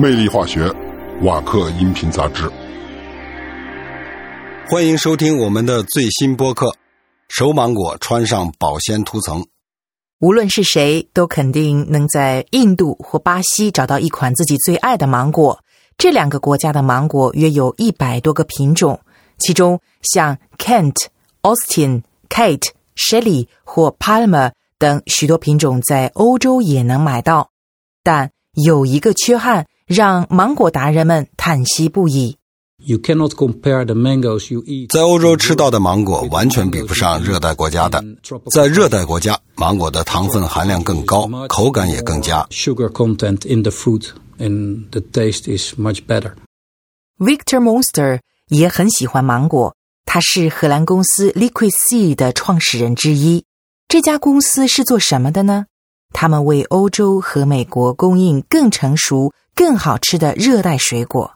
魅力化学，瓦克音频杂志。欢迎收听我们的最新播客。熟芒果穿上保鲜涂层，无论是谁，都肯定能在印度或巴西找到一款自己最爱的芒果。这两个国家的芒果约有一百多个品种，其中像 Kent、Austin、Kate、Shelly 或 Palmer 等许多品种在欧洲也能买到，但有一个缺憾。让芒果达人们叹息不已。在欧洲吃到的芒果完全比不上热带国家的。在热带国家，芒果的糖分含量更高，口感也更佳。Victor Monster 也很喜欢芒果，他是荷兰公司 Liquid Sea 的创始人之一。这家公司是做什么的呢？他们为欧洲和美国供应更成熟。更好吃的热带水果，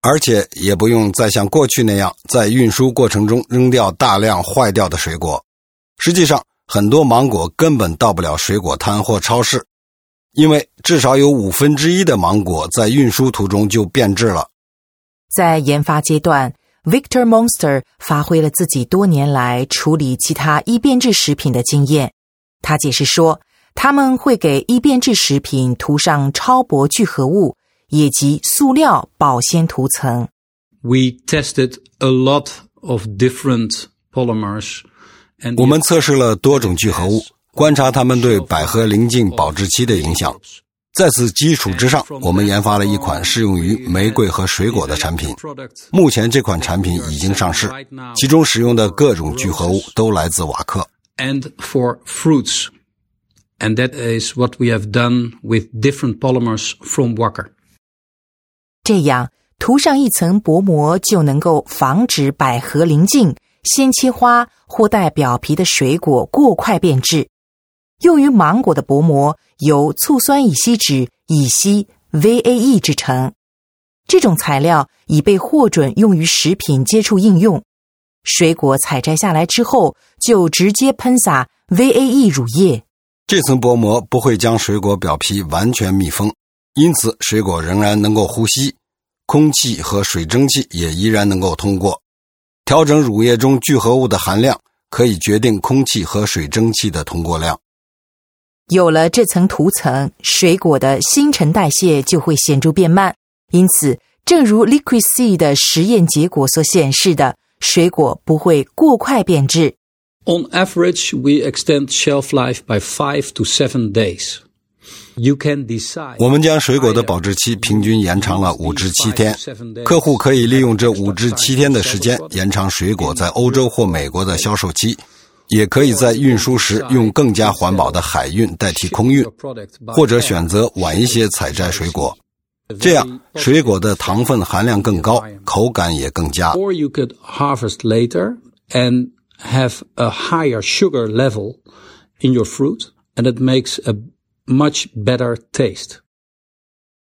而且也不用再像过去那样在运输过程中扔掉大量坏掉的水果。实际上，很多芒果根本到不了水果摊或超市，因为至少有五分之一的芒果在运输途中就变质了。在研发阶段，Victor Monster 发挥了自己多年来处理其他易变质食品的经验。他解释说。他们会给易变质食品涂上超薄聚合物，以及塑料保鲜涂层。We tested a lot of different polymers. 我们测试了多种聚合物，观察它们对百合临近保质期的影响。在此基础之上，我们研发了一款适用于玫瑰和水果的产品。目前这款产品已经上市，其中使用的各种聚合物都来自瓦克。And for fruits. And that is what we have done with different polymers from Wacker. 这样涂上一层薄膜就能够防止百合临近、鲜切花或带表皮的水果过快变质。用于芒果的薄膜由醋酸乙烯酯乙烯 VAE 制成，这种材料已被获准用于食品接触应用。水果采摘下来之后，就直接喷洒 VAE 乳液。这层薄膜不会将水果表皮完全密封，因此水果仍然能够呼吸，空气和水蒸气也依然能够通过。调整乳液中聚合物的含量，可以决定空气和水蒸气的通过量。有了这层涂层，水果的新陈代谢就会显著变慢。因此，正如 Liquid C 的实验结果所显示的，水果不会过快变质。On average, we extend shelf life by five to seven days. You can decide. 我们将水果的保质期平均延长了五至七天。客户可以利用这五至七天的时间延长水果在欧洲或美国的销售期，也可以在运输时用更加环保的海运代替空运，或者选择晚一些采摘水果。这样，水果的糖分含量更高，口感也更佳。Or you could harvest later and have a higher sugar level in your fruit, and it makes a much better taste.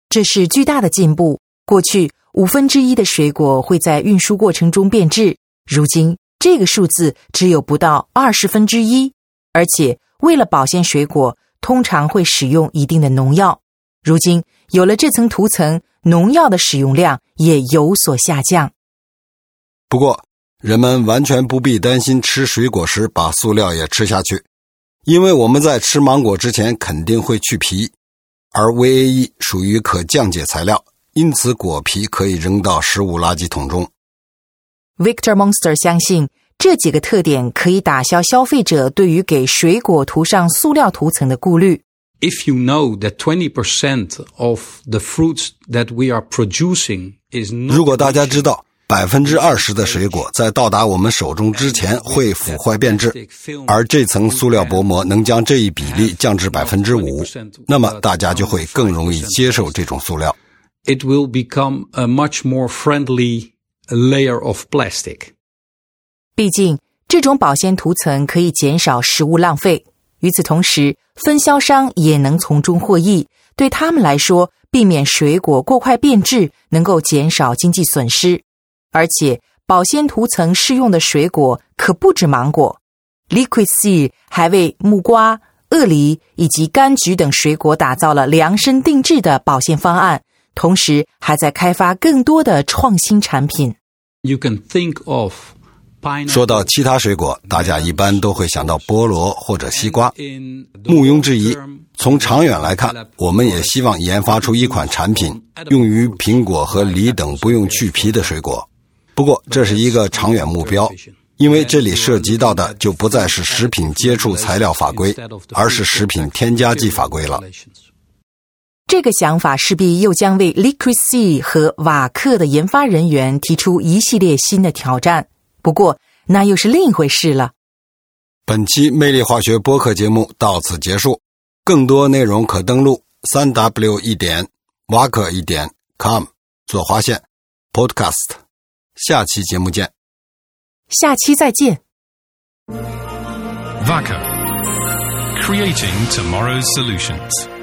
这是巨大的进步。过去五分之一的水果会在运输过程中变质，如今这个数字只有不到二十分之一。而且为了保鲜水果，通常会使用一定的农药。如今有了这层涂层，农药的使用量也有所下降。不过，人们完全不必担心吃水果时把塑料也吃下去，因为我们在吃芒果之前肯定会去皮，而 VAE 属于可降解材料，因此果皮可以扔到食物垃圾桶中。Victor Monster 相信这几个特点可以打消消费者对于给水果涂上塑料涂层的顾虑。If you know that twenty percent of the fruits that we are producing is 如果大家知道。百分之二十的水果在到达我们手中之前会腐坏变质，而这层塑料薄膜能将这一比例降至百分之五，那么大家就会更容易接受这种塑料。It will become a much more friendly layer of plastic。毕竟，这种保鲜涂层可以减少食物浪费，与此同时，分销商也能从中获益。对他们来说，避免水果过快变质，能够减少经济损失。而且，保鲜涂层适用的水果可不止芒果，Liquid Sea 还为木瓜、鳄梨以及柑橘等水果打造了量身定制的保鲜方案，同时还在开发更多的创新产品。You can think of 说到其他水果，大家一般都会想到菠萝或者西瓜。毋庸置疑，从长远来看，我们也希望研发出一款产品，用于苹果和梨等不用去皮的水果。不过，这是一个长远目标，因为这里涉及到的就不再是食品接触材料法规，而是食品添加剂法规了。这个想法势必又将为 Liquid C 和瓦克的研发人员提出一系列新的挑战。不过，那又是另一回事了。本期魅力化学播客节目到此结束，更多内容可登录三 w 一点瓦克一点 com 左划线 podcast。下期节目见。下期再见。Vaca, creating tomorrow's solutions.